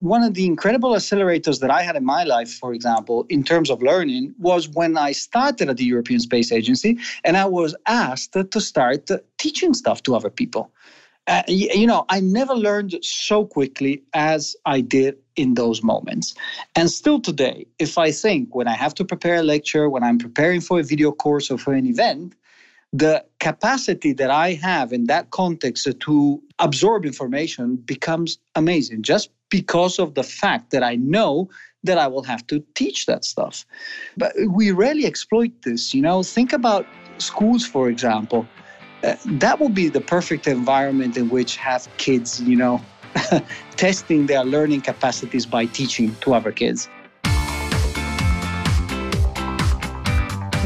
one of the incredible accelerators that I had in my life, for example, in terms of learning, was when I started at the European Space Agency and I was asked to start teaching stuff to other people. Uh, you know, I never learned so quickly as I did in those moments. And still today, if I think when I have to prepare a lecture, when I'm preparing for a video course or for an event, the capacity that I have in that context to absorb information becomes amazing just because of the fact that I know that I will have to teach that stuff. But we rarely exploit this, you know. Think about schools, for example. Uh, that would be the perfect environment in which have kids, you know, testing their learning capacities by teaching to other kids.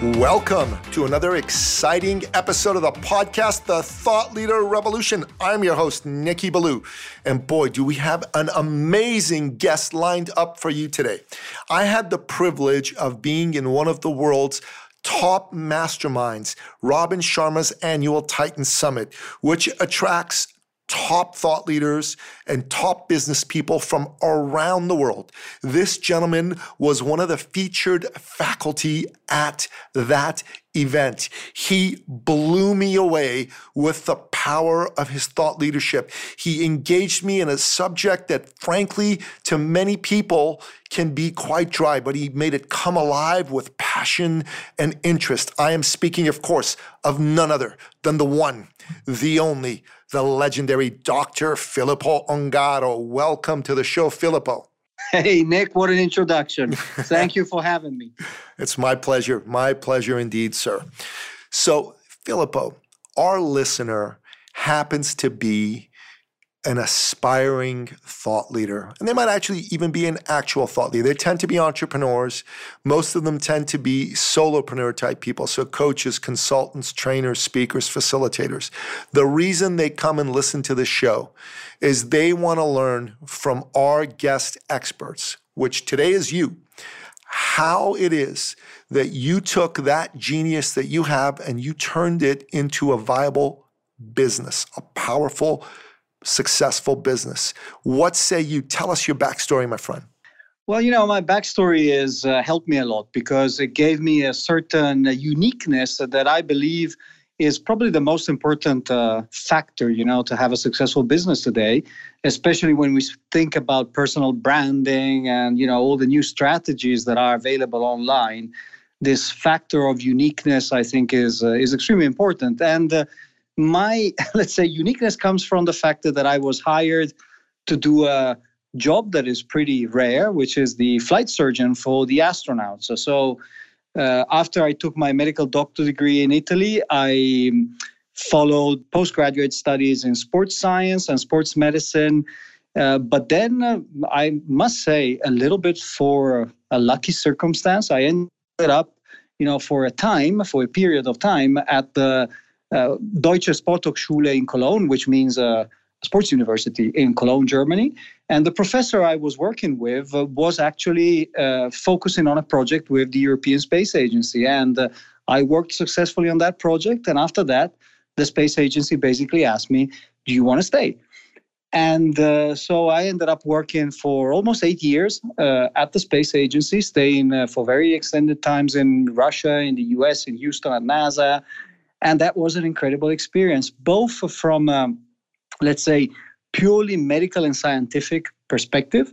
Welcome to another exciting episode of the podcast, The Thought Leader Revolution. I'm your host, Nikki Ballou. And boy, do we have an amazing guest lined up for you today. I had the privilege of being in one of the world's top masterminds, Robin Sharma's annual Titan Summit, which attracts top thought leaders and top business people from around the world. This gentleman was one of the featured faculty at that event. He blew me away with the power of his thought leadership. He engaged me in a subject that, frankly, to many people can be quite dry, but he made it come alive with passion and interest. I am speaking, of course, of none other than the one, the only, the legendary Dr. Filippo Ongaro. Welcome to the show, Filippo. Hey, Nick, what an introduction. Thank you for having me. It's my pleasure. My pleasure indeed, sir. So, Filippo, our listener happens to be an aspiring thought leader. And they might actually even be an actual thought leader. They tend to be entrepreneurs. Most of them tend to be solopreneur type people. So, coaches, consultants, trainers, speakers, facilitators. The reason they come and listen to the show is they want to learn from our guest experts, which today is you, how it is that you took that genius that you have and you turned it into a viable business, a powerful successful business. What say you? Tell us your backstory, my friend. Well, you know, my backstory has uh, helped me a lot because it gave me a certain uniqueness that I believe is probably the most important uh, factor, you know, to have a successful business today, especially when we think about personal branding and, you know, all the new strategies that are available online. This factor of uniqueness, I think, is uh, is extremely important. And uh, my let's say uniqueness comes from the fact that, I was hired to do a job that is pretty rare, which is the flight surgeon for the astronauts. So, so uh, after I took my medical doctor degree in Italy, I followed postgraduate studies in sports science and sports medicine. Uh, but then uh, I must say, a little bit for a lucky circumstance, I ended up, you know, for a time, for a period of time, at the Deutsche Sporthochschule in Cologne, which means a sports university in Cologne, Germany. And the professor I was working with uh, was actually uh, focusing on a project with the European Space Agency. And uh, I worked successfully on that project. And after that, the space agency basically asked me, Do you want to stay? And uh, so I ended up working for almost eight years uh, at the space agency, staying uh, for very extended times in Russia, in the US, in Houston at NASA, and that was an incredible experience, both from, um, let's say, purely medical and scientific perspective,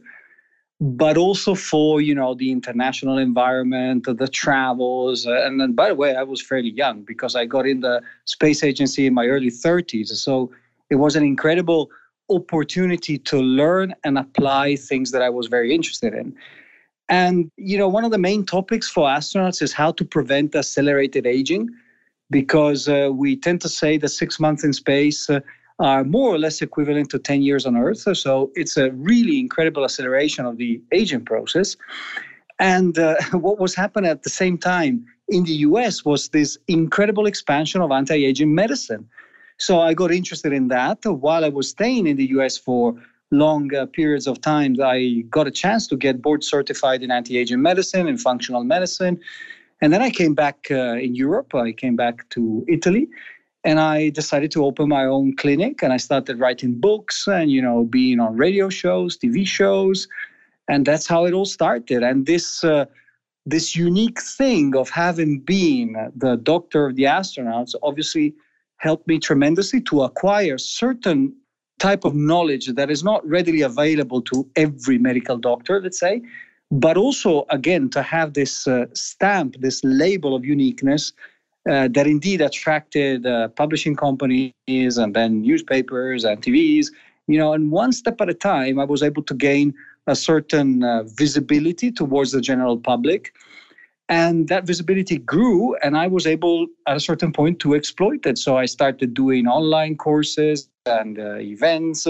but also for you know the international environment, the travels, uh, and then by the way, I was fairly young because I got in the space agency in my early 30s, so it was an incredible opportunity to learn and apply things that I was very interested in. And you know, one of the main topics for astronauts is how to prevent accelerated aging because uh, we tend to say that six months in space uh, are more or less equivalent to 10 years on Earth. So it's a really incredible acceleration of the aging process. And uh, what was happening at the same time in the US was this incredible expansion of anti aging medicine. So I got interested in that while I was staying in the US for long uh, periods of time. I got a chance to get board certified in anti aging medicine and functional medicine. And then I came back uh, in Europe. I came back to Italy and I decided to open my own clinic and I started writing books and you know being on radio shows, TV shows, and that's how it all started. And this uh, this unique thing of having been the doctor of the astronauts obviously helped me tremendously to acquire certain type of knowledge that is not readily available to every medical doctor let's say but also again to have this uh, stamp this label of uniqueness uh, that indeed attracted uh, publishing companies and then newspapers and TVs. You know, and one step at a time, I was able to gain a certain uh, visibility towards the general public. And that visibility grew, and I was able at a certain point to exploit it. So I started doing online courses and uh, events.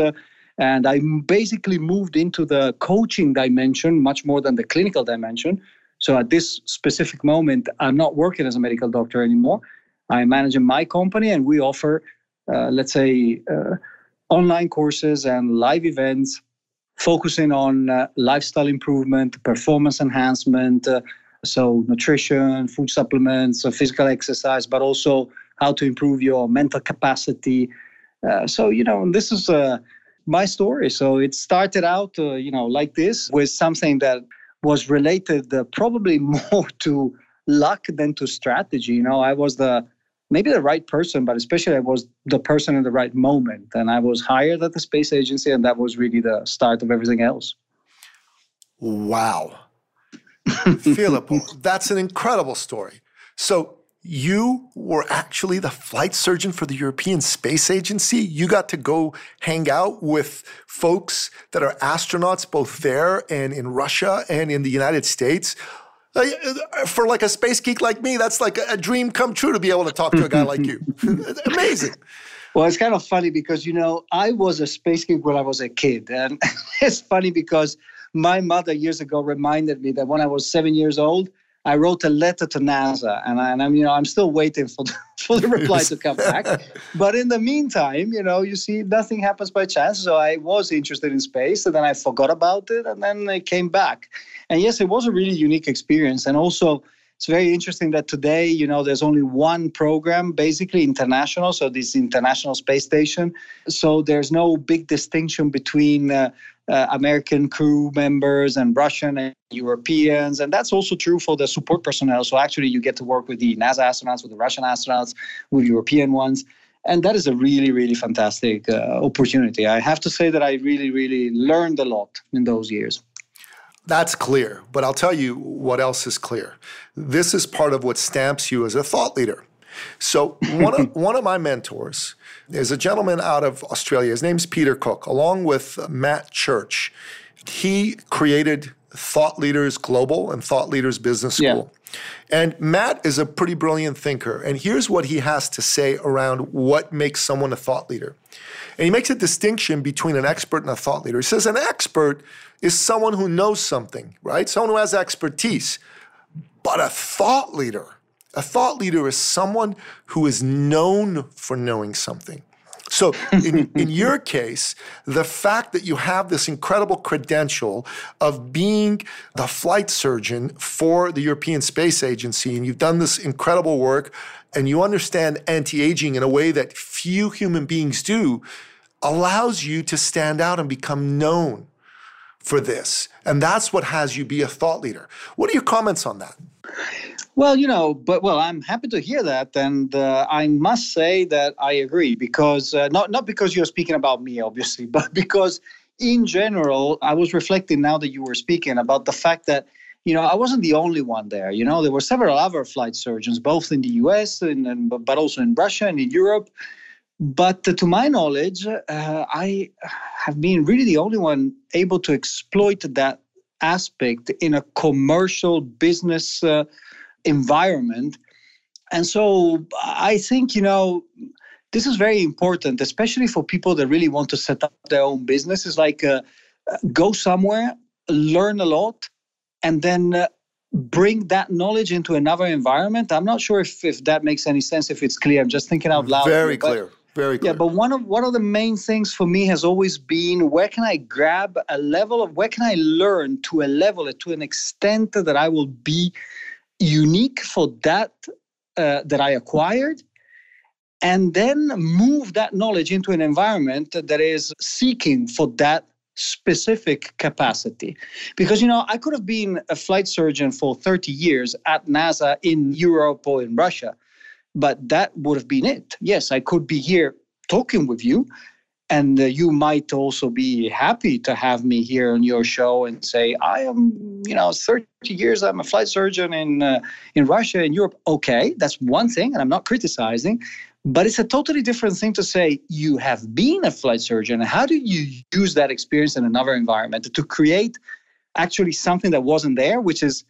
And I basically moved into the coaching dimension much more than the clinical dimension so at this specific moment, I'm not working as a medical doctor anymore. I'm managing my company, and we offer, uh, let's say, uh, online courses and live events focusing on uh, lifestyle improvement, performance enhancement, uh, so nutrition, food supplements, uh, physical exercise, but also how to improve your mental capacity. Uh, so you know, this is my story. So it started out, you know, like this with something that was related uh, probably more to luck than to strategy. You know, I was the maybe the right person, but especially I was the person in the right moment. And I was hired at the space agency, and that was really the start of everything else. Wow. Philip, that's an incredible story. So you were actually the flight surgeon for the European Space Agency. You got to go hang out with folks that are astronauts both there and in Russia and in the United States. Uh, for like a space geek like me, that's like a dream come true to be able to talk to a guy like you. Amazing. Well, it's kind of funny because, you know, I was a space geek when I was a kid. And it's funny because my mother years ago reminded me that when I was seven years old, I wrote a letter to NASA, and, I, am you know I'm still waiting for the, for the reply to come back. But in the meantime, you know, you see, nothing happens by chance. So I was interested in space, and then I forgot about it, and then I came back. And yes, it was a really unique experience, and also it's very interesting that today, you know, there's only one program, basically international. So this International Space Station. So there's no big distinction between uh, uh, American crew members and Russian and Europeans. And that's also true for the support personnel. So actually, you get to work with the NASA astronauts, with the Russian astronauts, with European ones. And that is a really, really fantastic uh, opportunity. I have to say that I really, really learned a lot in those years. That's clear. But I'll tell you what else is clear. This is part of what stamps you as a thought leader. So one of, one of my mentors is a gentleman out of Australia. His name's Peter Cook, along with Matt Church. He created Thought Leaders Global and Thought Leaders Business School. Yeah. And Matt is a pretty brilliant thinker. And here's what he has to say around what makes someone a thought leader. And he makes a distinction between an expert and a thought leader. He says an expert is someone who knows something, right? Someone who has expertise. But a thought leader a thought leader is someone who is known for knowing something. So, in, in your case, the fact that you have this incredible credential of being the flight surgeon for the European Space Agency, and you've done this incredible work, and you understand anti aging in a way that few human beings do, allows you to stand out and become known for this. And that's what has you be a thought leader. What are your comments on that? Well, you know, but well, I'm happy to hear that, and uh, I must say that I agree because uh, not not because you're speaking about me, obviously, but because in general, I was reflecting now that you were speaking about the fact that you know I wasn't the only one there. You know, there were several other flight surgeons, both in the U.S. and, and but also in Russia and in Europe. But uh, to my knowledge, uh, I have been really the only one able to exploit that aspect in a commercial business uh, environment. And so I think, you know, this is very important, especially for people that really want to set up their own business. Is like uh, go somewhere, learn a lot, and then uh, bring that knowledge into another environment. I'm not sure if, if that makes any sense, if it's clear. I'm just thinking out loud. Very here, clear. Very clear. Yeah, but one of one of the main things for me has always been where can I grab a level of where can I learn to a level to an extent that I will be unique for that uh, that I acquired, and then move that knowledge into an environment that is seeking for that specific capacity. Because, you know, I could have been a flight surgeon for 30 years at NASA in Europe or in Russia, but that would have been it. Yes, I could be here talking with you. And uh, you might also be happy to have me here on your show and say, I am, you know, 30 years, I'm a flight surgeon in, uh, in Russia, in Europe. Okay, that's one thing, and I'm not criticizing. But it's a totally different thing to say you have been a flight surgeon. How do you use that experience in another environment to create actually something that wasn't there, which is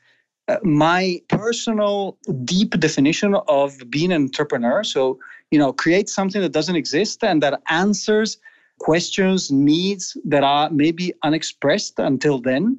my personal deep definition of being an entrepreneur. So, you know, create something that doesn't exist and that answers questions, needs that are maybe unexpressed until then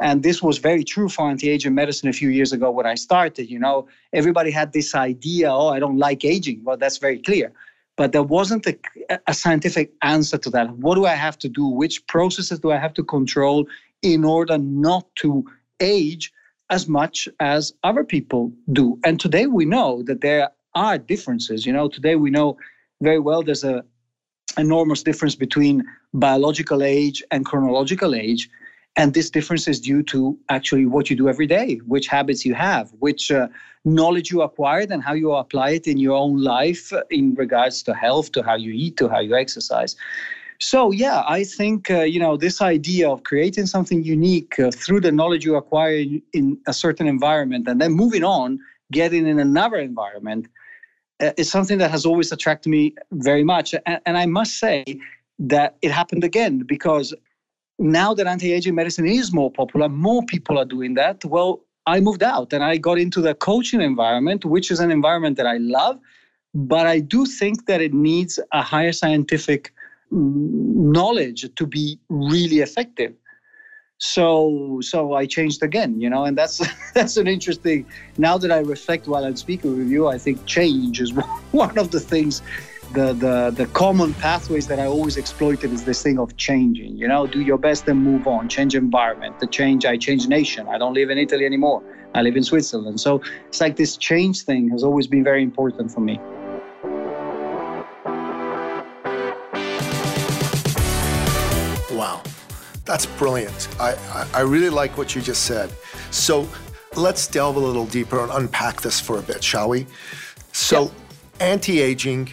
and this was very true for anti-aging medicine a few years ago when I started. You know, everybody had this idea, oh, I don't like aging. Well, that's very clear. But there wasn't a, a scientific answer to that. What do I have to do? Which processes do I have to control in order not to age as much as other people do? And today we know that there are differences. You know, today we know very well there's a enormous difference between biological age and chronological age and this difference is due to actually what you do every day, which habits you have, which uh, knowledge you acquired, and how you apply it in your own life in regards to health, to how you eat, to how you exercise. So yeah, I think uh, you know this idea of creating something unique uh, through the knowledge you acquire in a certain environment, and then moving on, getting in another environment, uh, is something that has always attracted me very much. And, and I must say that it happened again because now that anti-aging medicine is more popular, more people are doing that. Well, I moved out and I got into the coaching environment, which is an environment that I love, but I do think that it needs a higher scientific knowledge to be really effective. So, so I changed again, you know, and that's that's an interesting. Now that I reflect while I'm speaking with you, I think change is one of the things the, the the common pathways that I always exploited is this thing of changing. You know, do your best and move on. Change environment. The change. I change nation. I don't live in Italy anymore. I live in Switzerland. So it's like this change thing has always been very important for me. That's brilliant. I, I, I really like what you just said. So let's delve a little deeper and unpack this for a bit, shall we? So, yep. anti aging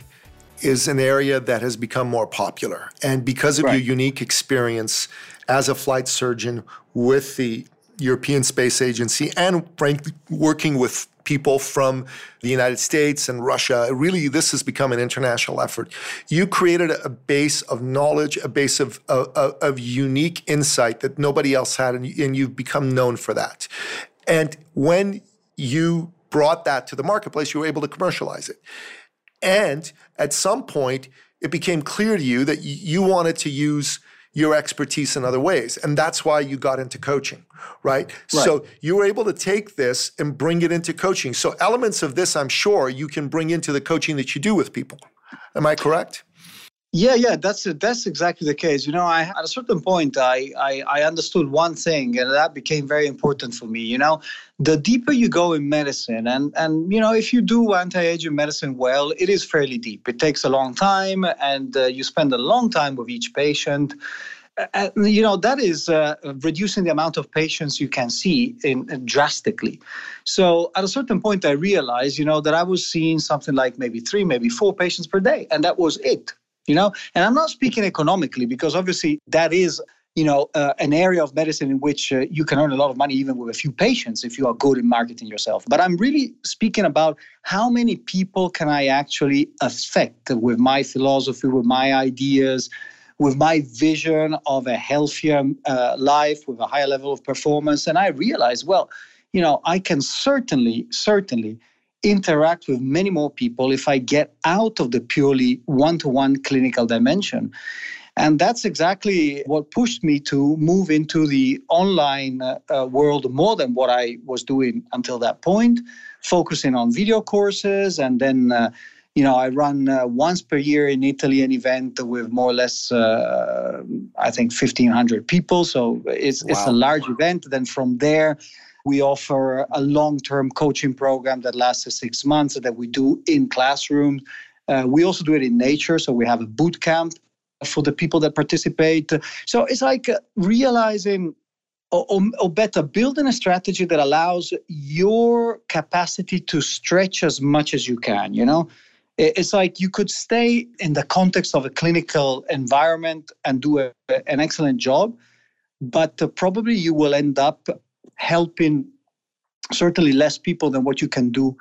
is an area that has become more popular. And because of right. your unique experience as a flight surgeon with the European Space Agency and frankly working with people from the United States and Russia, really this has become an international effort. You created a base of knowledge, a base of, of, of unique insight that nobody else had, and you've become known for that. And when you brought that to the marketplace, you were able to commercialize it. And at some point, it became clear to you that you wanted to use your expertise in other ways. And that's why you got into coaching, right? right? So you were able to take this and bring it into coaching. So elements of this, I'm sure, you can bring into the coaching that you do with people. Am I correct? Yeah, yeah, that's that's exactly the case. You know, I at a certain point, I, I I understood one thing, and that became very important for me. You know, the deeper you go in medicine, and and you know, if you do anti-aging medicine well, it is fairly deep. It takes a long time, and uh, you spend a long time with each patient. You know that is uh, reducing the amount of patients you can see in, uh, drastically so at a certain point i realized you know that i was seeing something like maybe three maybe four patients per day and that was it you know? And i'm not speaking economically because obviously that is you know uh, an area of medicine in which uh, you can earn a lot of money even with a few patients if you are good in marketing yourself. But i'm really speaking about how many people can i actually affect with my philosophy with my ideas with my vision of a healthier uh, life with a higher level of performance. And i realized well you know i can certainly certainly interact with many more people if I get out of the purely one to one clinical dimension. And that's exactly what pushed me to move into the online uh, uh, world more than what I was doing until that point, focusing on video courses. And then, uh, you know, I run uh, once per year in Italy an event with more or less, uh, I think, 1,500 people. So it's, wow. it's a large event. Then from there, we offer a long term coaching program that lasts six months that we do in classrooms. Uh, we also do it in nature. So we have a boot camp for the people that participate. So it's like uh, realizing or, or, better, building a strategy that allows your capacity to stretch as much as you can. You know, it's like you could stay in the context of a clinical environment and do a, an excellent job, but uh, probably you will end up helping certainly less people than what you can do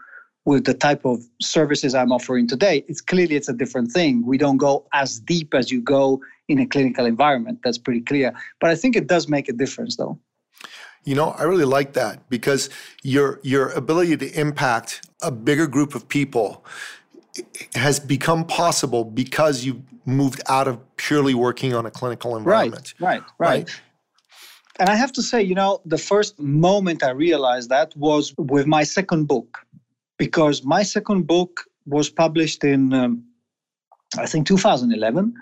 with the type of services I'm offering today, it's clearly it's a different thing. We don't go as deep as you go in a clinical environment. That's pretty clear. But I think it does make a difference though. You know, I really like that because your your ability to impact a bigger group of people has become possible because you moved out of purely working on a clinical environment. Right, right, right. right? And I have to say, you know, the first moment I realized that was with my second book because my second book was published in, um, I think, 2011.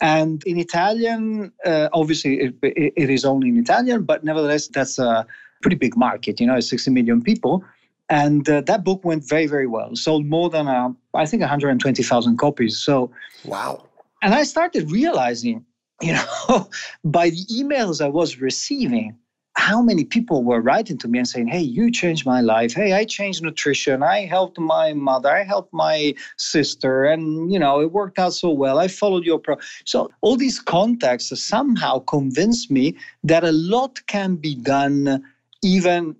And in Italian, uh, obviously, it, it is only in Italian, but nevertheless, that's a pretty big market. You know, 60 million people. And uh, that book went very, very well. Sold more than, uh, I think, 120,000 copies. So, wow. And I started realizing, you know, by the emails I was receiving, how many people were writing to me and saying, Hey, you changed my life. Hey, I changed nutrition. I helped my mother. I helped my sister. And, you know, it worked out so well. I followed your pro. So all these contacts somehow convinced me that a lot can be done even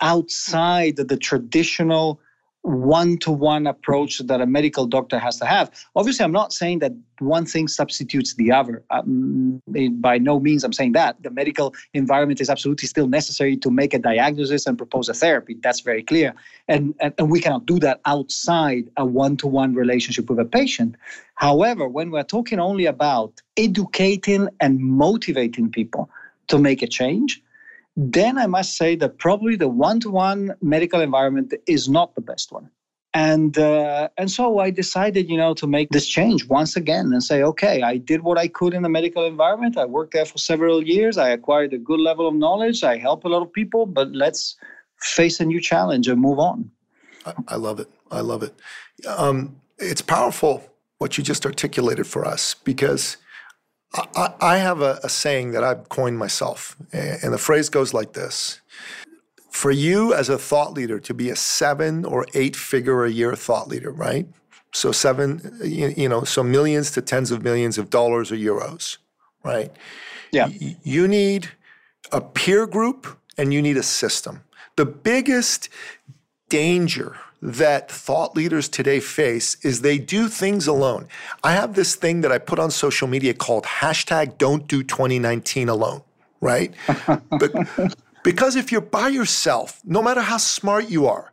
outside the traditional one to one approach that a medical doctor has to have. Obviously, I'm not saying that one thing substitutes the other. Um, by no means I'm saying that. The medical environment is absolutely still necessary to make a diagnosis and propose a therapy. That's very clear. And, and, and we cannot do that outside a one to one relationship with a patient. However, when we're talking only about educating and motivating people to make a change, then I must say that probably the one-to-one medical environment is not the best one. And uh, and so I decided, you know, to make this change once again and say, okay, I did what I could in the medical environment. I worked there for several years. I acquired a good level of knowledge. I help a lot of people, but let's face a new challenge and move on. I, I love it. I love it. Um, it's powerful what you just articulated for us because I, I have a, a, saying that I've coined myself, and the phrase goes like this For you as a thought leader to be a seven or eight figure a year thought leader, right? So, seven, you know, so millions to tens of millions of dollars or euros, right? Yeah. Y- you need a peer group and you need a system. The biggest danger that thought leaders today face is they do things alone. I have this thing that I put on social media called hashtag don't do 2019 alone, right? but because if you're by yourself, no matter how smart you are,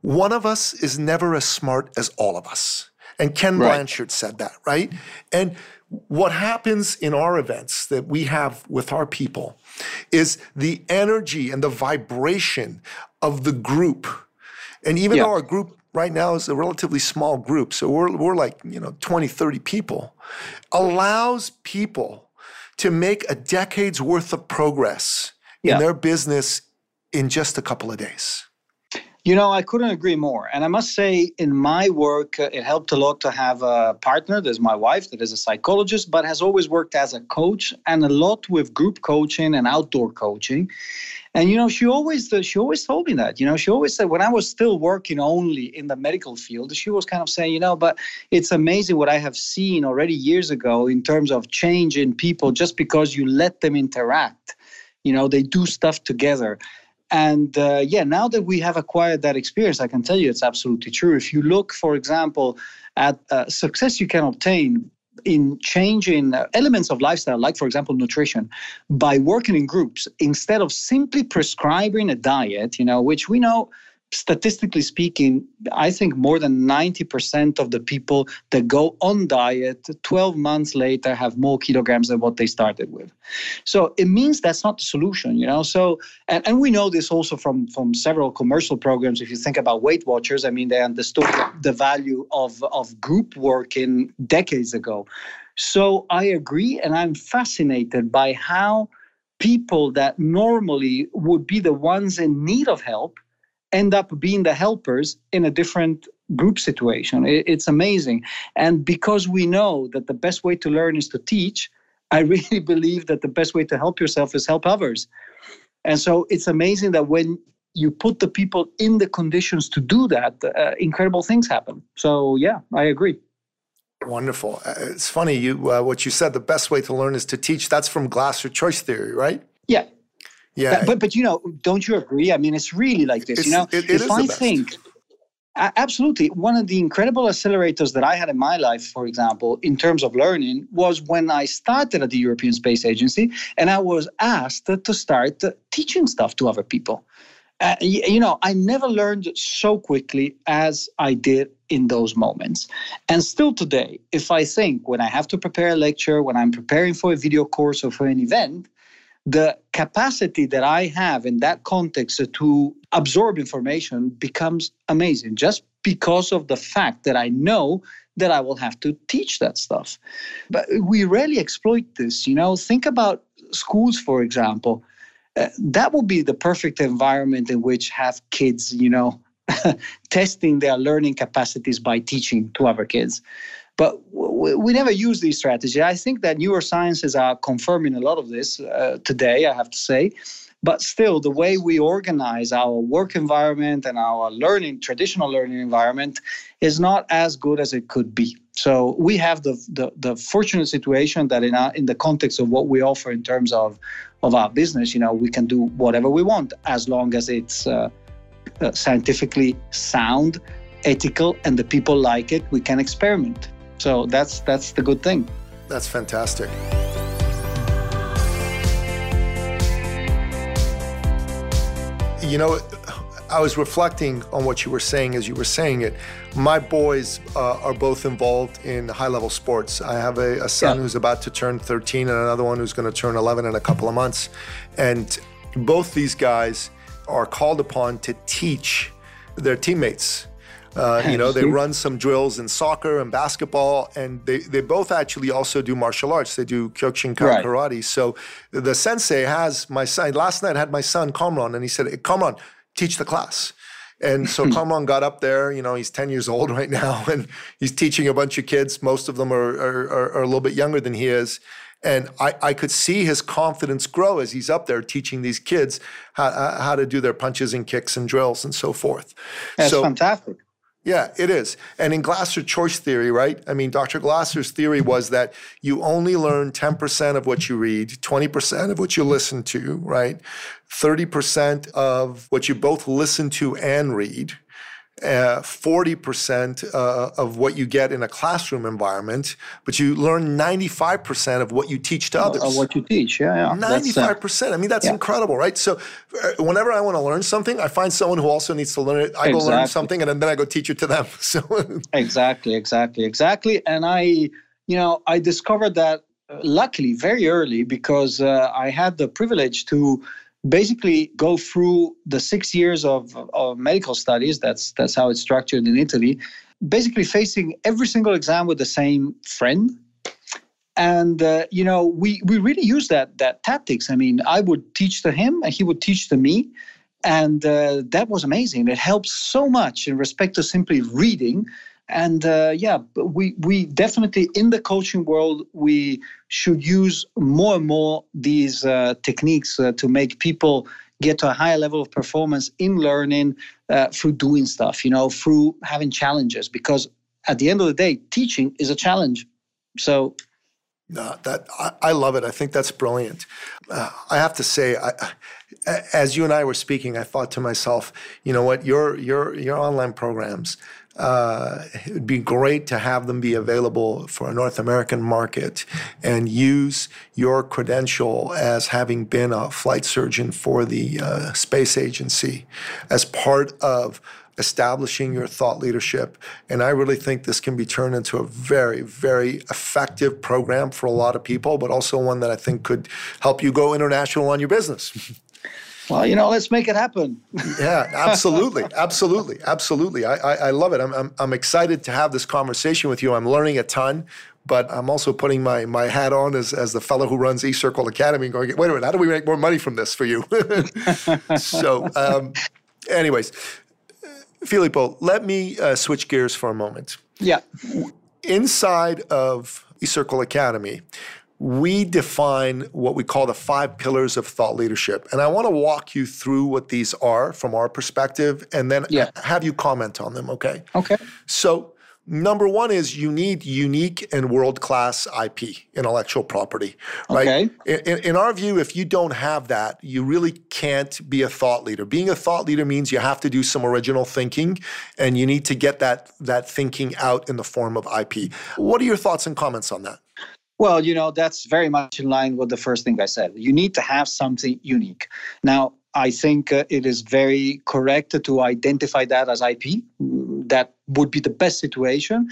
one of us is never as smart as all of us. And Ken right. Blanchard said that, right? And what happens in our events that we have with our people is the energy and the vibration of the group and even yeah. though our group right now is a relatively small group, so we're, we're like, you know, 20, 30 people, allows people to make a decade's worth of progress yeah. in their business in just a couple of days. You know, I couldn't agree more. And I must say, in my work, uh, it helped a lot to have a partner. There's my wife, that is a psychologist, but has always worked as a coach and a lot with group coaching and outdoor coaching. And you know, she always uh, she always told me that. You know, she always said when I was still working only in the medical field, she was kind of saying, you know, but it's amazing what I have seen already years ago in terms of change in people just because you let them interact. You know, they do stuff together. And uh, yeah, now that we have acquired that experience, I can tell you it's absolutely true. If you look, for example, at uh, success you can obtain in changing uh, elements of lifestyle, like, for example, nutrition, by working in groups instead of simply prescribing a diet, you know, which we know statistically speaking, I think more than 90% of the people that go on diet 12 months later have more kilograms than what they started with. So it means that's not the solution, you know. So and, and we know this also from from several commercial programs. If you think about Weight Watchers, I mean they understood the value of of group work in decades ago. So I agree, and I'm fascinated by how people that normally would be the ones in need of help end up being the helpers in a different group situation. It's amazing. And because we know that the best way to learn is to teach, I really believe that the best way to help yourself is help others. And so it's amazing that when you put the people in the conditions to do that, uh, incredible things happen. So yeah, I agree. Wonderful. Uh, it's funny you uh, what you said. The best way to learn is to teach. That's from Glasser choice theory, right? Yeah, yeah. But, but, you know, don't you agree? I mean, it's really like this. It's, you know, it, it if I think absolutely one of the incredible accelerators that I had in my life, for example, in terms of learning, was when I started at the European Space Agency and I was asked to start teaching stuff to other people. Uh, you know, I never learned so quickly as I did in those moments. And still today, if I think when I have to prepare a lecture, when I'm preparing for a video course or for an event, the capacity that I have in that context to absorb information becomes amazing just because of the fact that I know that I will have to teach that stuff. But we rarely exploit this. You know, think about schools, for example. Uh, that would be the perfect environment in which have kids, you know, testing their learning capacities by teaching to other kids. But we, we never use these strategies. I think that neurosciences are confirming a lot of this uh, today, I have to say. But still, the way we organize our work environment and our learning, traditional learning environment, is not as good as it could be. So we have the, the, the fortunate situation that in, our, in the context of what we offer in terms of, of our business, you know, we can do whatever we want as long as it's uh, uh, scientifically sound, ethical, and the people like it, we can experiment. So that's that's the good thing. That's fantastic. You know, I was reflecting on what you were saying as you were saying it. My boys uh, are both involved in high level sports. I have a, a son yeah. who's about to turn 13 and another one who's going to turn 11 in a couple of months. And both these guys are called upon to teach their teammates uh, you know, they run some drills in soccer and basketball, and they, they both actually also do martial arts. They do Kyokushinkai right. karate. So the sensei has my son. Last night I had my son Kamran, and he said, hey, "Kamran, teach the class." And so Kamran got up there. You know, he's 10 years old right now, and he's teaching a bunch of kids. Most of them are, are, are a little bit younger than he is. And I, I could see his confidence grow as he's up there teaching these kids how, how to do their punches and kicks and drills and so forth. That's so, fantastic. Yeah, it is. And in Glasser choice theory, right? I mean, Dr. Glasser's theory was that you only learn 10% of what you read, 20% of what you listen to, right? 30% of what you both listen to and read, uh, 40% uh, of what you get in a classroom environment, but you learn 95% of what you teach to others. Of what you teach, yeah, yeah. 95%. Uh, I mean, that's yeah. incredible, right? So uh, whenever I want to learn something, I find someone who also needs to learn it. I exactly. go learn something and then I go teach it to them. So Exactly, exactly, exactly. And I, you know, I discovered that uh, luckily very early because uh, I had the privilege to basically go through the six years of, of medical studies. That's that's how it's structured in Italy. Basically, facing every single exam with the same friend, and uh, you know we we really use that that tactics. I mean, I would teach to him, and he would teach to me, and uh, that was amazing. It helps so much in respect to simply reading and uh, yeah we we definitely in the coaching world we should use more and more these uh, techniques uh, to make people get to a higher level of performance in learning uh, through doing stuff you know through having challenges because at the end of the day teaching is a challenge so no, that I, I love it. I think that's brilliant. Uh, I have to say, I, as you and I were speaking, I thought to myself, you know what, your your your online programs uh, it would be great to have them be available for a North American market and use your credential as having been a flight surgeon for the uh, space agency as part of establishing your thought leadership. And I really think this can be turned into a very, very effective program for a lot of people, but also one that I think could help you go international on your business. Well, you know, let's make it happen. yeah, absolutely, absolutely, absolutely. I, I, I love it. I'm, I'm, I'm excited to have this conversation with you. I'm learning a ton but I'm also putting my my hat on as, as the fellow who runs eCircle Academy and going, wait a minute, how do we make more money from this for you? so, um, anyways, Filippo, let me uh, switch gears for a moment. Yeah. Inside of eCircle Academy, we define what we call the five pillars of thought leadership. And I want to walk you through what these are from our perspective and then yeah. have you comment on them, okay? Okay. So, Number one is you need unique and world class IP, intellectual property, right? Okay. In, in, our view, if you don't have that, you really can't be a thought leader. Being a thought leader means you have to do some original thinking and you need to get that, that thinking out in the form of IP. What are your thoughts and comments on that? Well, you know, that's very much in line with the first thing I said. You need to have something unique. Now, I think uh, it is very correct to identify that as IP. That would be the best situation.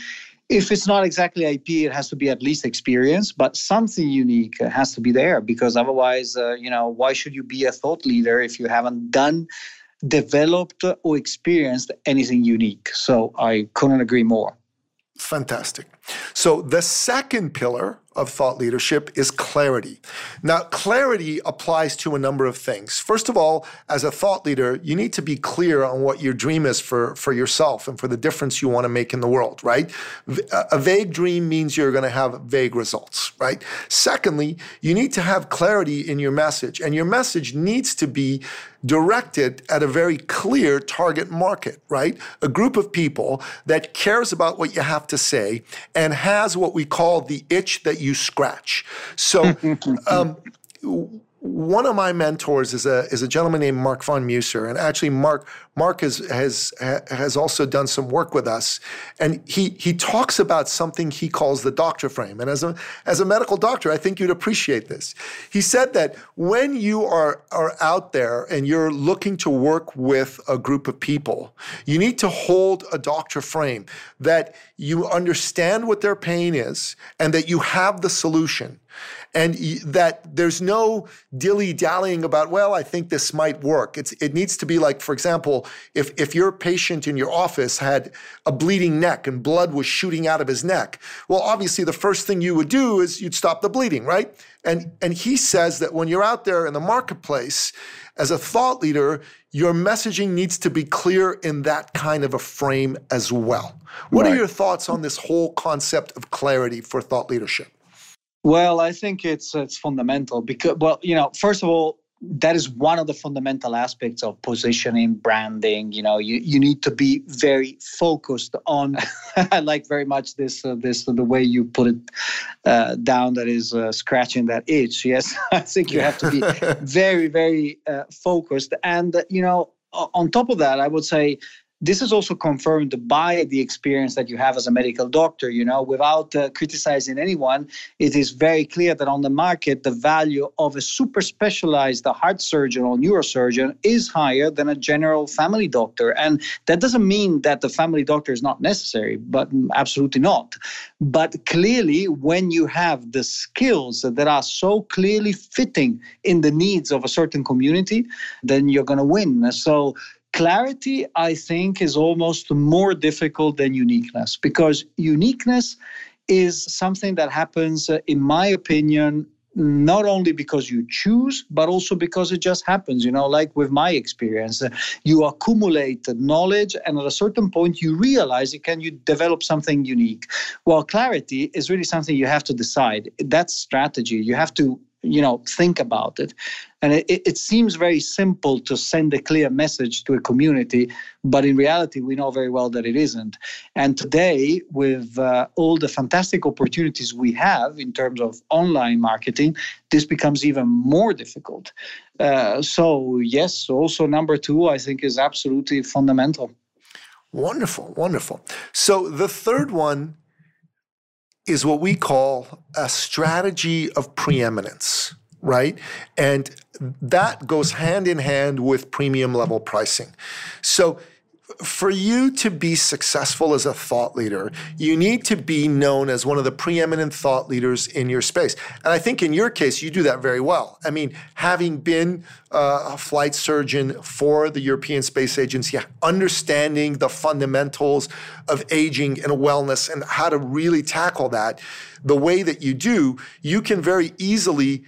If it's not exactly IP, it has to be at least experience, but something unique has to be there because otherwise, uh, you know, why should you be a thought leader if you haven't done, developed, or experienced anything unique? So I couldn't agree more. Fantastic. So the second pillar of thought leadership is clarity. Now, clarity applies to a number of things. First of all, as a thought leader, you need to be clear on what your dream is for, for yourself and for the difference you want to make in the world, right? A vague dream means you're going to have vague results, right? Secondly, you need to have clarity in your message, and your message needs to be directed at a very clear target market, right? A group of people that cares about what you have to say and has what we call the itch that you scratch. So, um, one of my mentors is a is a gentleman named Mark von Musser, and actually Mark Mark has has has also done some work with us, and he he talks about something he calls the doctor frame. And as a as a medical doctor, I think you'd appreciate this. He said that when you are are out there and you're looking to work with a group of people, you need to hold a doctor frame that you understand what their pain is and that you have the solution and that there's no dilly dallying about well i think this might work. It's, it needs to be like for example if, if your patient in your office had a bleeding neck and blood was shooting out of his neck well obviously the first thing you would do is you'd stop the bleeding right? And and he says that when you're out there in the marketplace as a thought leader your messaging needs to be clear in that kind of a frame as well. What right. are your thoughts on this whole concept of clarity for thought leadership well, I think it's it's fundamental because well, you know, first of all, that is one of the fundamental aspects of positioning, branding. You know, you, you need to be very focused on. I like very much this uh, this uh, the way you put it uh, down. That is uh, scratching that itch. Yes, I think you have to be very very uh, focused. And uh, you know, on top of that, I would say this is also confirmed by the experience that you have as a medical doctor you know without uh, criticizing anyone. It is very clear that on the market the value of a super specialized heart surgeon or neurosurgeon is higher than a general family doctor. And that doesn't mean that the family doctor is not necessary but absolutely not. But clearly when you have the skills that are so clearly fitting in the needs of a certain community then you're going to win. So clarity i think is almost more difficult than uniqueness because uniqueness is something that happens uh, in my opinion not only because you choose but also because it just happens you know like with my experience uh, you accumulate knowledge and at a certain point you realize it can you develop something unique. Well clarity is really something you have to decide. That's strategy. You have to you know think about it. And it, it seems very simple to send a clear message to a community but in reality we know very well that it isn't. And today with uh, all the fantastic opportunities we have in terms of online marketing this becomes even more difficult. Uh, so yes also number two i think is absolutely fundamental. Wonderful, wonderful. So the third one is what we call a strategy of preeminence, right? And that goes hand in hand with premium level pricing. So for you to be successful as a thought leader, you need to be known as one of the preeminent thought leaders in your space. And I think in your case, you do that very well. I mean, having been uh, a flight surgeon for the European Space Agency, understanding the fundamentals of aging and wellness and how to really tackle that the way that you do, you can very easily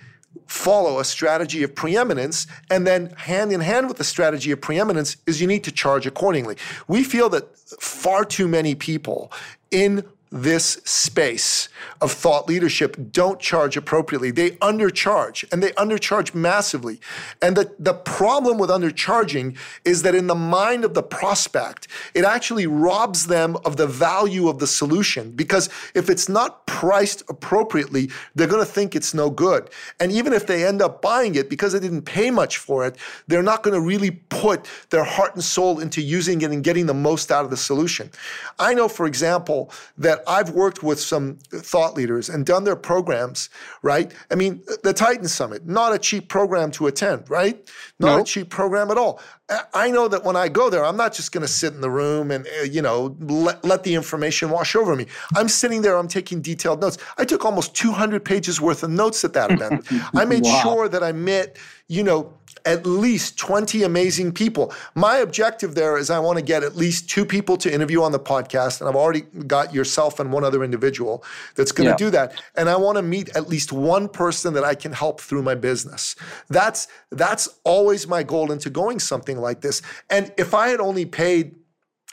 follow a strategy of preeminence. And then, hand in hand with the strategy of preeminence, is you need to charge accordingly. We feel that far too many people in this space of thought leadership don't charge appropriately. They undercharge and they undercharge massively. And the, the problem with undercharging is that in the mind of the prospect, it actually robs them of the value of the solution because if it's not priced appropriately, they're going to think it's no good. And even if they end up buying it because they didn't pay much for it, they're not going to really put their heart and soul into using it and getting the most out of the solution. I know, for example, that I've worked with some thought leaders and done their programs, right? I mean, the Titan Summit, not a cheap program to attend, right? Not nope. a cheap program at all. I know that when I go there, I'm not just going to sit in the room and, uh, you know, let, let the information wash over me. I'm sitting there, I'm taking detailed notes. I took almost 200 pages worth of notes at that event. I made wow. sure that I met, you know, at least 20 amazing people. My objective there is I want to get at least two people to interview on the podcast. And I've already got yourself and one other individual that's going to do that. And I want to meet at least one person that I can help through my business. That's that's always my goal into going something like this. And if I had only paid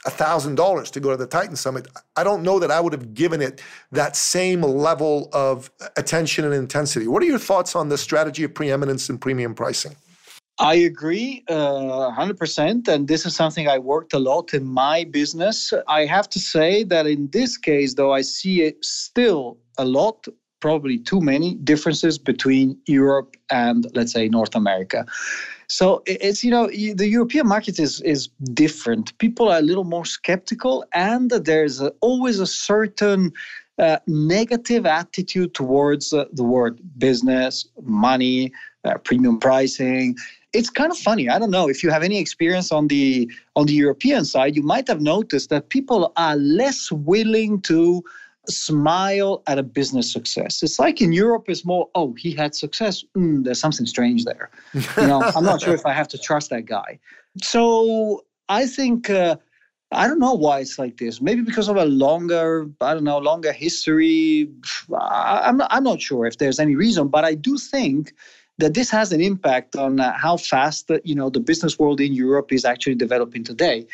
$1,000 to go to the Titan Summit, I don't know that I would have given it that same level of attention and intensity. What are your thoughts on the strategy of preeminence and premium pricing? I agree uh, 100%. And this is something I worked a lot in my business. I have to say that in this case, though, I see it still a lot, probably too many differences between Europe and, let's say, North America. So it's you know the European market is is different. People are a little more skeptical, and there's always a certain uh, negative attitude towards uh, the word business, money, uh, premium pricing it's kind of funny. I don't know if you have any experience on the on the European side. You might have noticed that people are less willing to smile at a business success. It's like in Europe, it's more, oh, he had success. Mm, there's something strange there. You know, I'm not sure if I have to trust that guy. So I think. Uh, I don't know why it's like this. Maybe because of a longer, I don't know, longer history. I'm not, I'm not sure if there's any reason, but I do think that this has an impact on uh, how fast the, you know the business world in Europe is actually developing today,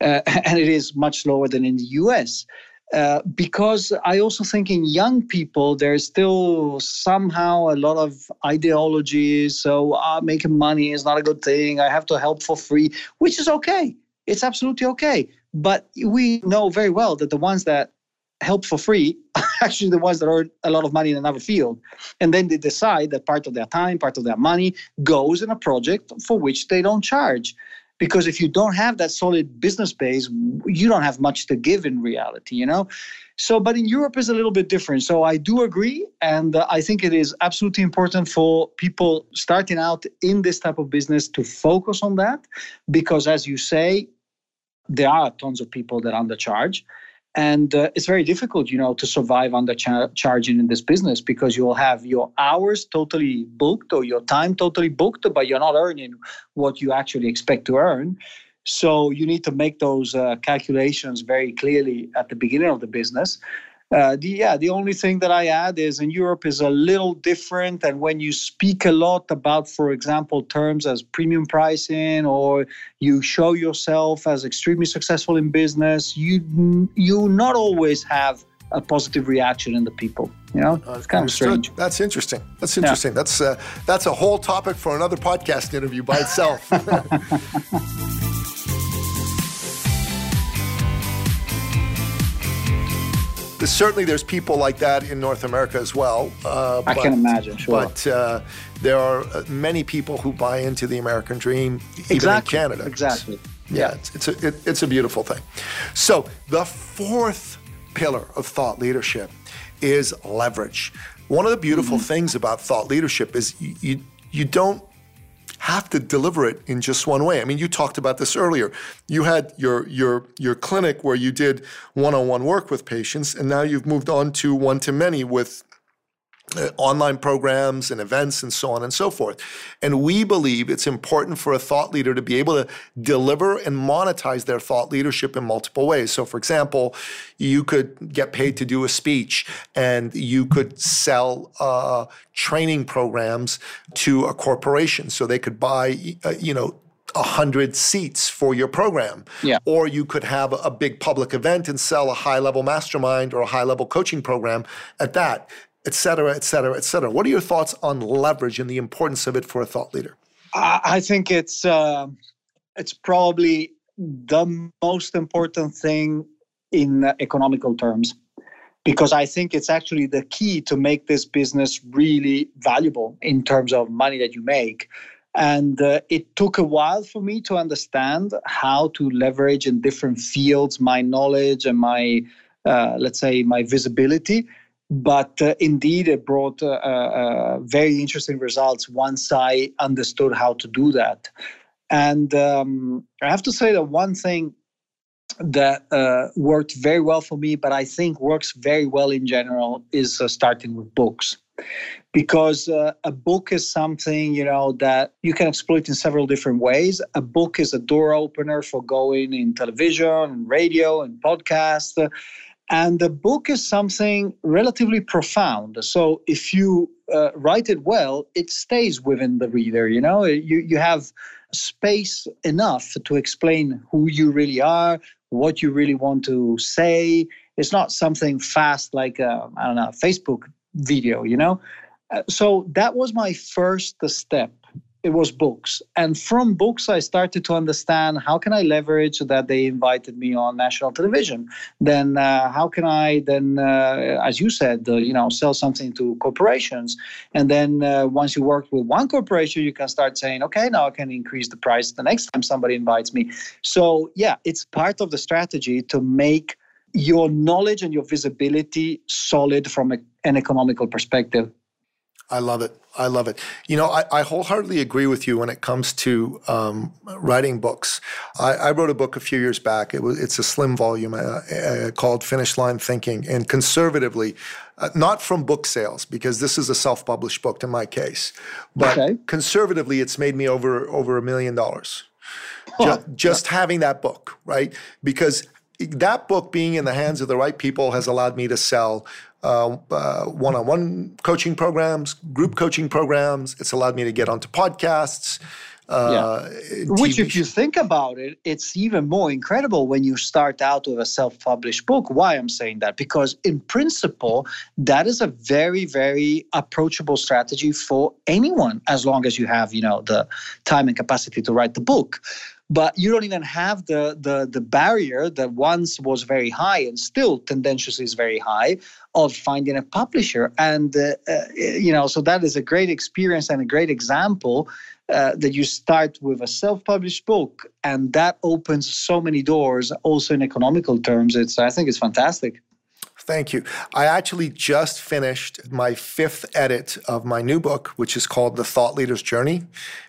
uh, and it is much slower than in the U.S. Uh, because I also think in young people there's still somehow a lot of ideologies. So uh, making money is not a good thing. I have to help for free, which is okay. It's absolutely okay. But we know very well that the ones that help for free actually the ones that earn a lot of money in another field. And then they decide that part of their time, part of their money goes in a project for which they don't charge. Because if you don't have that solid business base, you don't have much to give in reality, you know? So, but in Europe is a little bit different. So I do agree. And uh, I think it is absolutely important for people starting out in this type of business to focus on that. Because as you say, there are tons of people that undercharge and uh, it's very difficult you know to survive under char- charging in this business because you'll have your hours totally booked or your time totally booked but you're not earning what you actually expect to earn. So you need to make those uh, calculations very clearly at the beginning of the business uh, the, yeah, the only thing that I add is in Europe is a little different. And when you speak a lot about, for example, terms as premium pricing, or you show yourself as extremely successful in business, you you not always have a positive reaction in the people. You know, it's kind of strange. That's interesting. That's interesting. Yeah. That's uh, that's a whole topic for another podcast interview by itself. certainly there's people like that in North America as well. Uh, I but, can imagine, sure. But uh, there are uh, many people who buy into the American dream, even exactly, in Canada. Exactly. yeah, it's, it's a it, it's a beautiful thing. So the fourth pillar of thought leadership is leverage. One of the beautiful mm-hmm. things about thought leadership is you, you you don't have to deliver it in just one way. I mean, you talked about this earlier. You had your your your clinic where you did one-on-one work with patients, and now you've moved on to one-to-many with uh, online programs and events and so on and so forth. And we believe it's important for a thought leader to be able to deliver and monetize their thought leadership in multiple ways. So, for example, you could get paid to do a speech and you could sell uh, training programs to a corporation so they could buy, uh, you know, 100 seats for your program. Yeah. Or you could have a big public event and sell a high level mastermind or a high level coaching program at that et cetera, et cetera, et cetera. What are your thoughts on leverage and the importance of it for a thought leader? I think it's uh, it's probably the most important thing in economical terms because I think it's actually the key to make this business really valuable in terms of money that you make. And uh, it took a while for me to understand how to leverage in different fields my knowledge and my, uh, let's say, my visibility but uh, indeed it brought uh, uh, very interesting results once i understood how to do that. And um, i have to say that one thing that uh, worked very well for me but i think works very well in general is uh, starting with books. Because uh, a book is something you know that you can exploit in several different ways. A book is a door opener for going in television radio and podcast and the book is something relatively profound. So if you uh, write it well, it stays within the reader. You know, you, you have space enough to explain who you really are, what you really want to say. It's not something fast like, uh, I don't know, Facebook video, you know? Uh, so that was my first step it was books. And from books i started to understand how can i leverage that they invited me on national television. Then uh, how can i then uh, as you said uh, you know sell something to corporations? And then uh, once you work with one corporation you can start saying okay now i can increase the price the next time somebody invites me. So yeah it's part of the strategy to make your knowledge and your visibility solid from a, an economical perspective I love it. I love it. You know, I, I wholeheartedly agree with you when it comes to um, writing books. I, I, wrote a book a few years back. It was it's a slim volume uh, uh, called Finish Line Thinking, and conservatively, uh, not from book sales because this is a self-published book in my case, but okay. conservatively, it's made me over over a million dollars. Just, just having that book, right? Because that book being in the hands of the right people has allowed me to sell uh, uh, one-on-one coaching programs, group coaching programs. It's allowed me to get onto podcasts. Uh, yeah. Which, if you think about it, it's even more incredible when you start out with a self published book. Why I'm saying that? Because, in principle, that is a very, very approachable strategy for anyone as long as you have, you know, the time and capacity to write the book but you don't even have the the the barrier that once was very high and still tendentiously is very high of finding a publisher. And uh, uh, you know so that is a great experience and a great example uh, that you start with a self-published book and that opens so many doors also in economical terms. It's i think it's fantastic Thank you. I actually just finished my fifth edit of my new book, which is called The Thought Leader's Journey.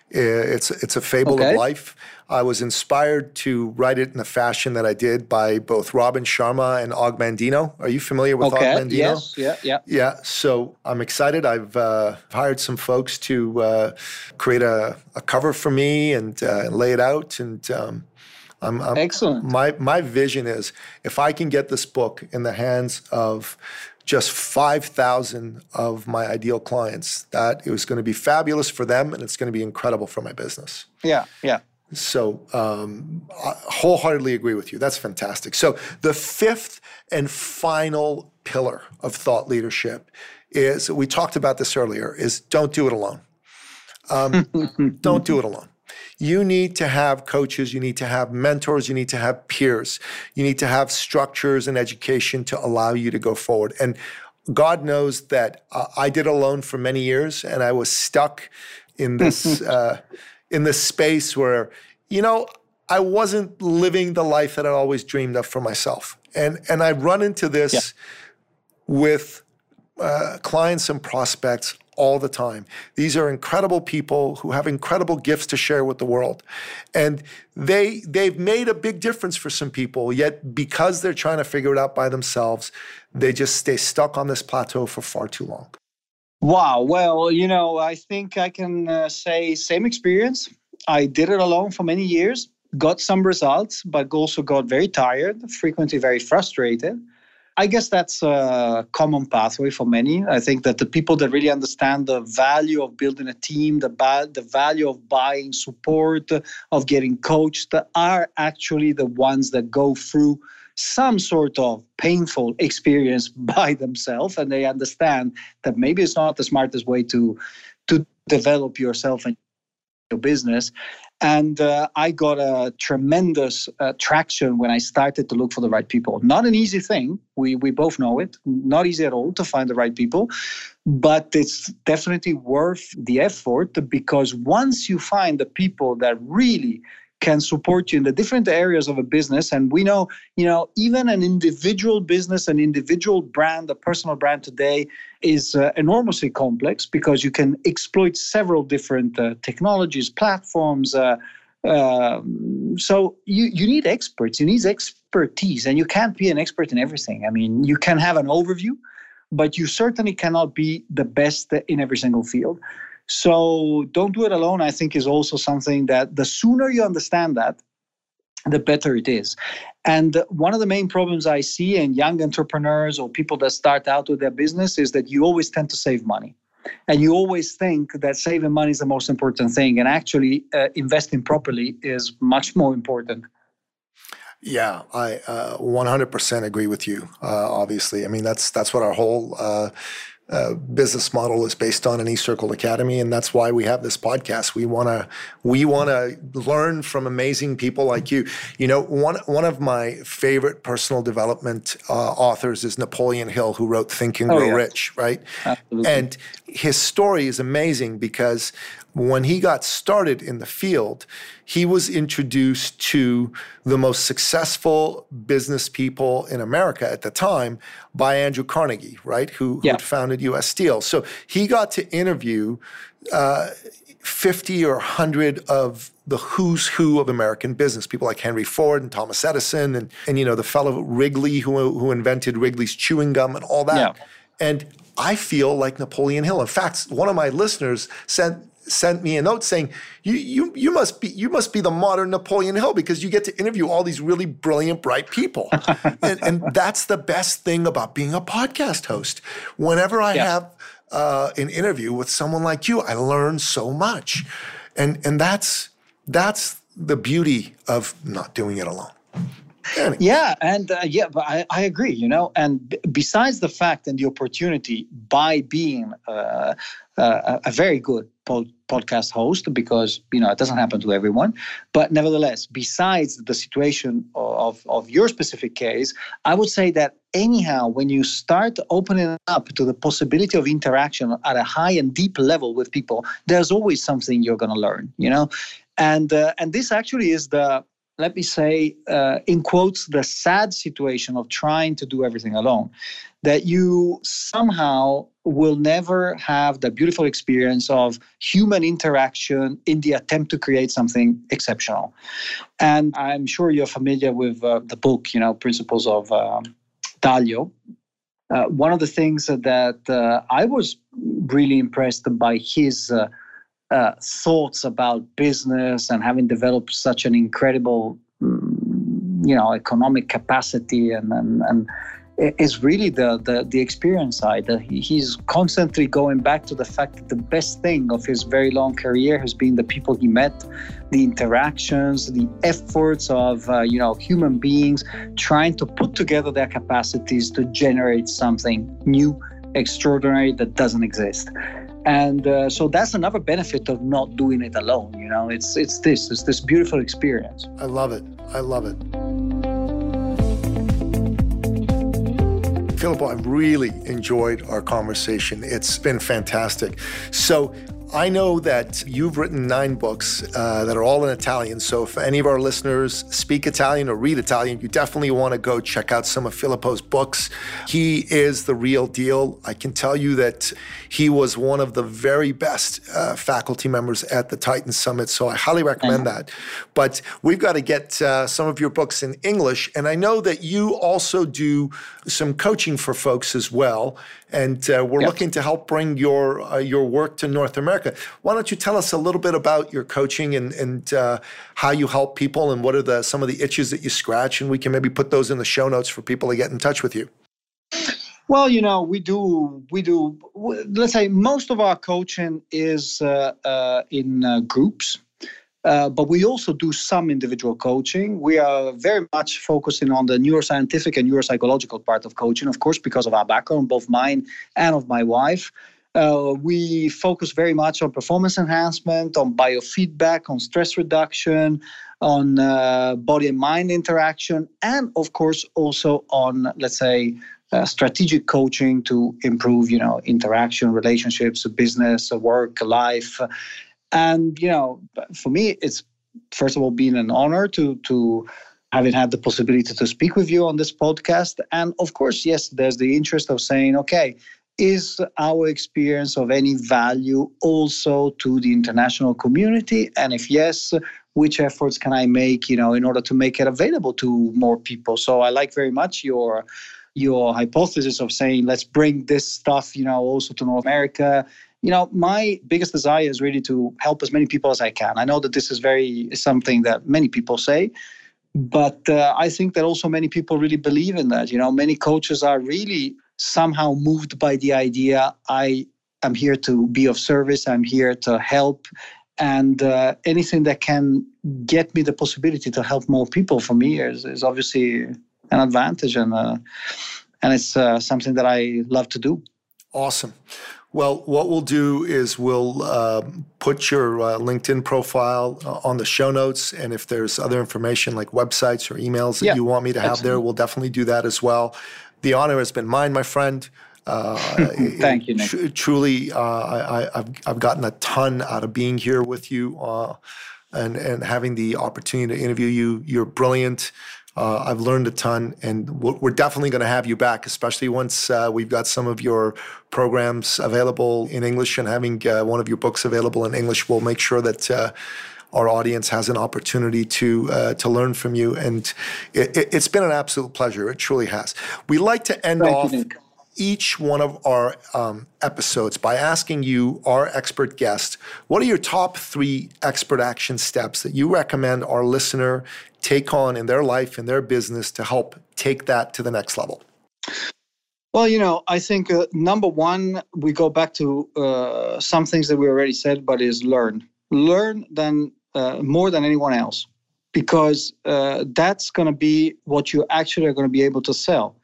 It's it's a fable okay. of life. I was inspired to write it in the fashion that I did by both Robin Sharma and Og Mandino. Are you familiar with okay. Og Mandino? Yes, yeah, yeah. Yeah, so I'm excited. I've uh, hired some folks to uh, create a, a, cover for me and uh, lay it out. And um, I'm, I'm, Excellent. My, my vision is if I can get this book in the hands of just 5,000 of my ideal clients, that it was going to be fabulous for them and it's going to be incredible for my business. Yeah, yeah. So, um, I wholeheartedly agree with you. That's fantastic. So, the fifth and final pillar of thought leadership is we talked about this earlier is don't do it alone. Um, don't do it alone. You need to have coaches, you need to have mentors, you need to have peers, you need to have structures and education to allow you to go forward. And God knows that uh, I did alone for many years and I was stuck in this. uh, in this space where, you know, I wasn't living the life that I always dreamed of for myself. And and I run into this yeah. with uh, clients and prospects all the time. These are incredible people who have incredible gifts to share with the world. And they they've made a big difference for some people, yet because they're trying to figure it out by themselves, they just stay stuck on this plateau for far too long. Wow. Well, you know, I think I can uh, say same experience. I did it alone for many years, got some results, but also got very tired, frequently very frustrated. I guess that's a common pathway for many. I think that the people that really understand the value of building a team, the, ba- the value of buying support, of getting coached, are actually the ones that go through some sort of painful experience by themselves and they understand that maybe it's not the smartest way to to develop yourself and your business and uh, i got a tremendous uh, traction when i started to look for the right people. Not an easy thing. We we both know it. Not easy at all to find the right people. But it's definitely worth the effort because once you find the people that really can support you in the different areas of a business. And we know you know even an individual business an individual brand a personal brand today is uh, enormously complex because you can exploit several different uh, technologies platforms uh, um, so you, you need experts. You need expertise and you can't be an expert in everything. I mean you can have an overview but you certainly cannot be the best in every single field so don't do it alone, I think, is also something that the sooner you understand that, the better it is. And one of the main problems I see in young entrepreneurs or people that start out with their business is that you always tend to save money. And you always think that saving money is the most important thing. And actually, uh, investing properly is much more important. Yeah, I uh, 100% agree with you. Uh, obviously, I mean that's that's what our whole uh, uh, business model is based on an eCircle Academy, and that's why we have this podcast. We want to we want to learn from amazing people like you. You know, one one of my favorite personal development uh, authors is Napoleon Hill, who wrote Think and oh, Grow yeah. Rich, right? Absolutely. And his story is amazing because when he got started in the field, he was introduced to the most successful business people in America at the time by Andrew Carnegie, right? Who, yeah. founded US Steel. So he got to interview uh, 50 or 100 of the who's who of American business, people like Henry Ford and Thomas Edison and, and you know, the fellow Wrigley who, who invented Wrigley's chewing gum and all that. Yeah. And I feel like Napoleon Hill. In fact, one of my listeners sent sent me a note saying, "You you you must be you must be the modern Napoleon Hill because you get to interview all these really brilliant, bright people." and, and, that's the best thing about being a podcast host. Whenever I yeah. have uh, an interview with someone like you, I learn so much, and and that's that's the beauty of not doing it alone. Anyway. Yeah, and uh, yeah, but I, I agree. You know, and b- besides the fact and the opportunity by being uh, uh, a very good pod- podcast host, because you know it doesn't happen to everyone, but nevertheless, besides the situation of of your specific case, I would say that anyhow, when you start opening up to the possibility of interaction at a high and deep level with people, there's always something you're going to learn. You know, and uh, and this actually is the let me say, uh, in quotes, the sad situation of trying to do everything alone. That you somehow will never have the beautiful experience of human interaction in the attempt to create something exceptional. And I'm sure you're familiar with uh, the book, you know, Principles of um, Dalio. Uh, one of the things that uh, I was really impressed by his uh, uh, thoughts about business and having developed such an incredible, mm, you know, economic capacity and and, and is really the, the, the experience side. Uh, he's constantly going back to the fact that the best thing of his very long career has been the people he met, the interactions, the efforts of uh, you know human beings trying to put together their capacities to generate something new, extraordinary that doesn't exist. And uh, so that's another benefit of not doing it alone you know? It's it's this it's this beautiful experience. I love it. I love it Filippo, I've really enjoyed our conversation. It's been fantastic. So, I know that you've written nine books uh, that are all in Italian. So if any of our listeners speak Italian or read Italian, you definitely want to go check out some of Filippo's books. He is the real deal. I can tell you that he was one of the very best uh, faculty members at the Titan Summit. So I highly recommend that. But we've got to get uh, some of your books in English. And I know that you also do some coaching for folks as well. And uh, we're yep. looking to help bring your, uh, your work to North America. America. Why don't you tell us a little bit about your coaching and, and uh, how you help people and what are the some of the itches that you scratch? And we can maybe put those in the show notes for people to get in touch with you. Well, you know, we do, we do, let's say most of our coaching is uh, uh, in uh, groups. Uh, but we also do some individual coaching. We are very much focusing on the neuroscientific and neuropsychological part of coaching, of course, because of our background, both mine and of my wife. Uh, we focus very much on performance enhancement, on biofeedback, on stress reduction, on uh, body and mind interaction, and of course also on, let's say, uh, strategic coaching to improve, you know, interaction, relationships, business, work, life. And you know, for me, it's first of all been an honor to to having had the possibility to speak with you on this podcast. And of course, yes, there's the interest of saying, okay, is our experience of any value also to the international community? And if yes, which efforts can I make, you know, in order to make it available to more people? So I like very much your your hypothesis of saying let's bring this stuff, you know, also to North America. You know, my biggest desire is really to help as many people as I can. I know that this is very something that many people say, but uh, I think that also many people really believe in that. You know, many coaches are really somehow moved by the idea I am here to be of service, I'm here to help, and uh, anything that can get me the possibility to help more people for me is, is obviously an advantage, and uh, and it's uh, something that I love to do. Awesome. Well, what we'll do is we'll uh, put your uh, LinkedIn profile uh, on the show notes. And if there's other information like websites or emails that yeah, you want me to have absolutely. there, we'll definitely do that as well the honor has been mine, my friend. Uh, Thank you, Nick. Tr- truly, uh, I, have I've gotten a ton out of being here with you uh, and, and having the opportunity to interview you. You're brilliant. Uh, I've learned a ton, and we're definitely going to have you back, especially once uh, we've got some of your programs available in English and having uh, one of your books available in English. We'll make sure that our audience has an opportunity to uh, to learn from you. And it, has been an absolute pleasure. It truly has. We like to end Thank off. You, each one of our um, episodes by asking you, our expert guest, what are your top three expert action steps that you recommend our listener take on in their life, in their business to help take that to the next level? Well, you know, I think uh, number one, we go back to uh, some things that we already said, but is learn. Learn, then uh, more than anyone else because uh, that's going to be what you actually are going to be able to sell.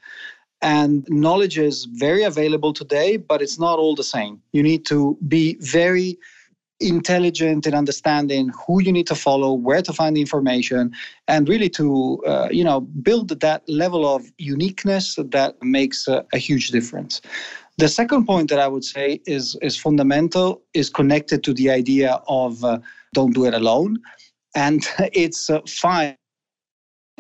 And knowledge is very available today, but it's not all the same. You need to be very intelligent in understanding who you need to follow, where to find the information, and really to uh, you know build that level of uniqueness that makes a, a huge difference. The second point that I would say is is fundamental is connected to the idea of uh, don't do it alone. And it's uh, fine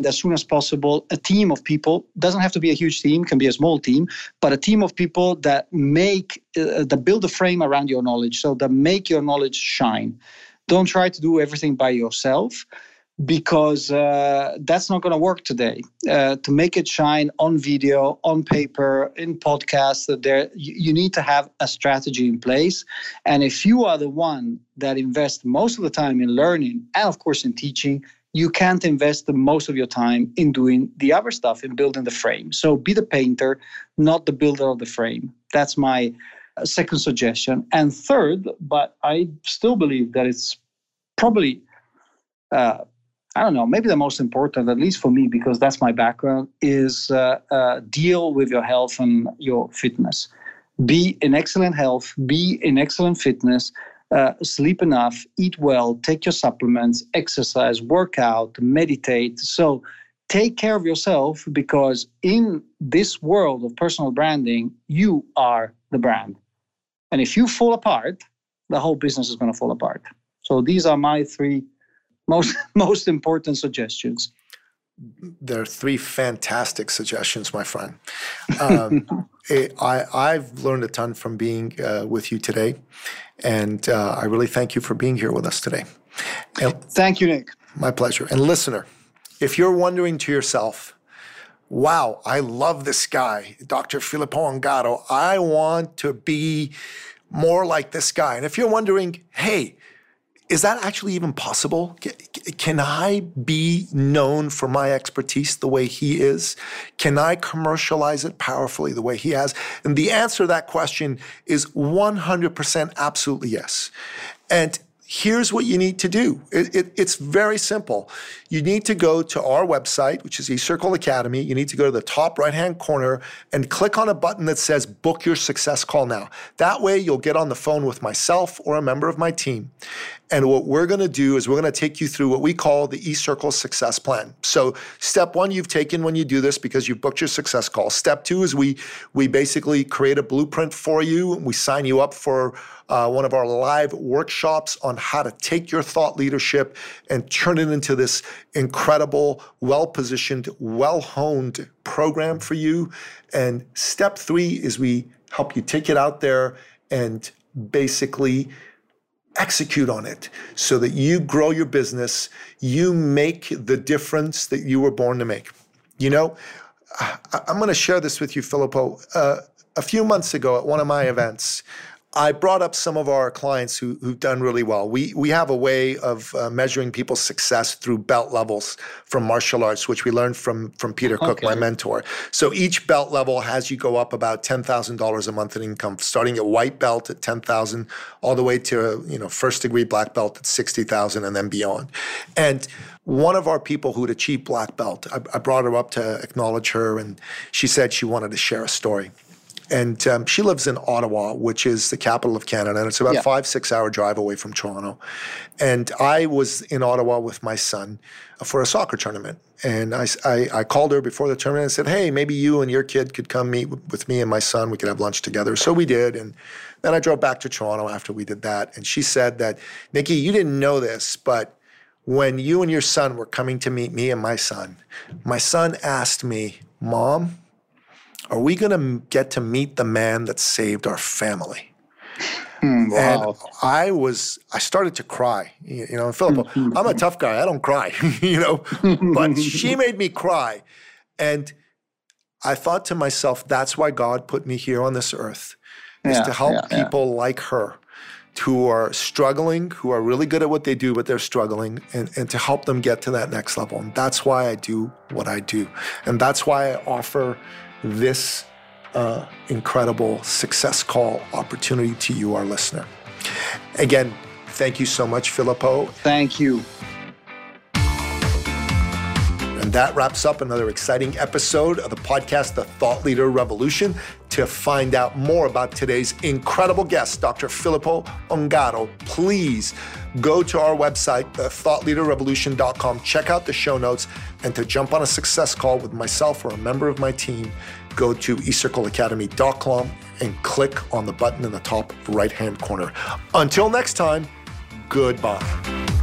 as soon as possible a team of people doesn't have to be a huge team can be a small team but a team of people that make uh, that build a frame around your knowledge so that make your knowledge shine don't try to do everything by yourself because uh, that's not going to work today. Uh, to make it shine on video, on paper, in podcasts, there you, you, need to have a strategy in place. And if you are the one that invests most of the time in learning and of course in teaching, you can't invest the most of your time in doing the other stuff, in building the frame. So be the painter, not the builder of the frame. That's my uh, second suggestion. And third, but I still believe that it's probably uh, I don't know, maybe the most important, at least for me, because that's my background, is uh, uh, deal with your health and your fitness. Be in excellent health, be in excellent fitness, uh, sleep enough, eat well, take your supplements, exercise, work out, meditate. So take care of yourself because in this world of personal branding, you are the brand. And if you fall apart, the whole business is going to fall apart. So these are my three most most important suggestions. There are three fantastic suggestions, my friend. Um, it, I, I've learned a ton from being uh, with you today, and uh, I really thank you for being here with us today. And thank you, Nick. My pleasure. And listener, if you're wondering to yourself, wow, I love this guy, Dr. Filippo Ongaro. I want to be more like this guy. And if you're wondering, hey, is that actually even possible? Can I be known for my expertise the way he is? Can I commercialize it powerfully the way he has? And the answer to that question is 100% absolutely yes. And here's what you need to do. It, it, it's very simple. You need to go to our website, which is eCircle Academy. You need to go to the top right hand corner and click on a button that says Book Your Success Call Now. That way, you'll get on the phone with myself or a member of my team. And what we're going to do is we're going to take you through what we call the eCircle Success Plan. So, step one, you've taken when you do this because you've booked your success call. Step two is we we basically create a blueprint for you. And we sign you up for uh, one of our live workshops on how to take your thought leadership and turn it into this incredible, well positioned, well honed program for you. And step three is we help you take it out there and basically execute on it so that you grow your business, you make the difference that you were born to make. You know, I'm going to share this with you, Filippo. Uh, a few months ago at one of my events, I brought up some of our clients who, who've done really well. We, we have a way of uh, measuring people's success through belt levels from martial arts, which we learned from, from Peter Cook, okay. my mentor. So each belt level has you go up about $10,000 a month in income, starting at white belt at 10,000 all the way to, you know, first degree black belt at 60,000 and then beyond. And one of our people who'd achieved black belt, I, I brought her up to acknowledge her and she said she wanted to share a story and um, she lives in Ottawa, which is the capital of Canada, and it's about yeah. five six hour drive away from Toronto. And I was in Ottawa with my son for a soccer tournament, and I, I, I called her before the tournament and said, "Hey, maybe you and your kid could come meet with me and my son. We could have lunch together." So we did, and then I drove back to Toronto after we did that, and she said that, "Nikki, you didn't know this, but." When you and your son were coming to meet me and my son, my son asked me, Mom, are we going to get to meet the man that saved our family? Mm, wow. And I was, I started to cry. You know, Philip, I'm a tough guy. I don't cry, you know, but she made me cry. And I thought to myself, that's why God put me here on this earth, is yeah, to help yeah, people yeah. like her who are struggling, who are really good at what they do, but they're struggling, and, and to help them get to that next level. And that's why I do what I do. And that's why I offer this uh, incredible success call opportunity to you, our listener. Again, thank you so much, Filippo. Thank you. And that wraps up another exciting episode of the podcast, The Thought Leader Revolution. To find out more about today's incredible guest, Dr. Filippo Ongaro, please go to our website, thoughtleaderrevolution.com, check out the show notes, and to jump on a success call with myself or a member of my team, go to eCircleacademy.com and click on the button in the top right hand corner. Until next time, goodbye.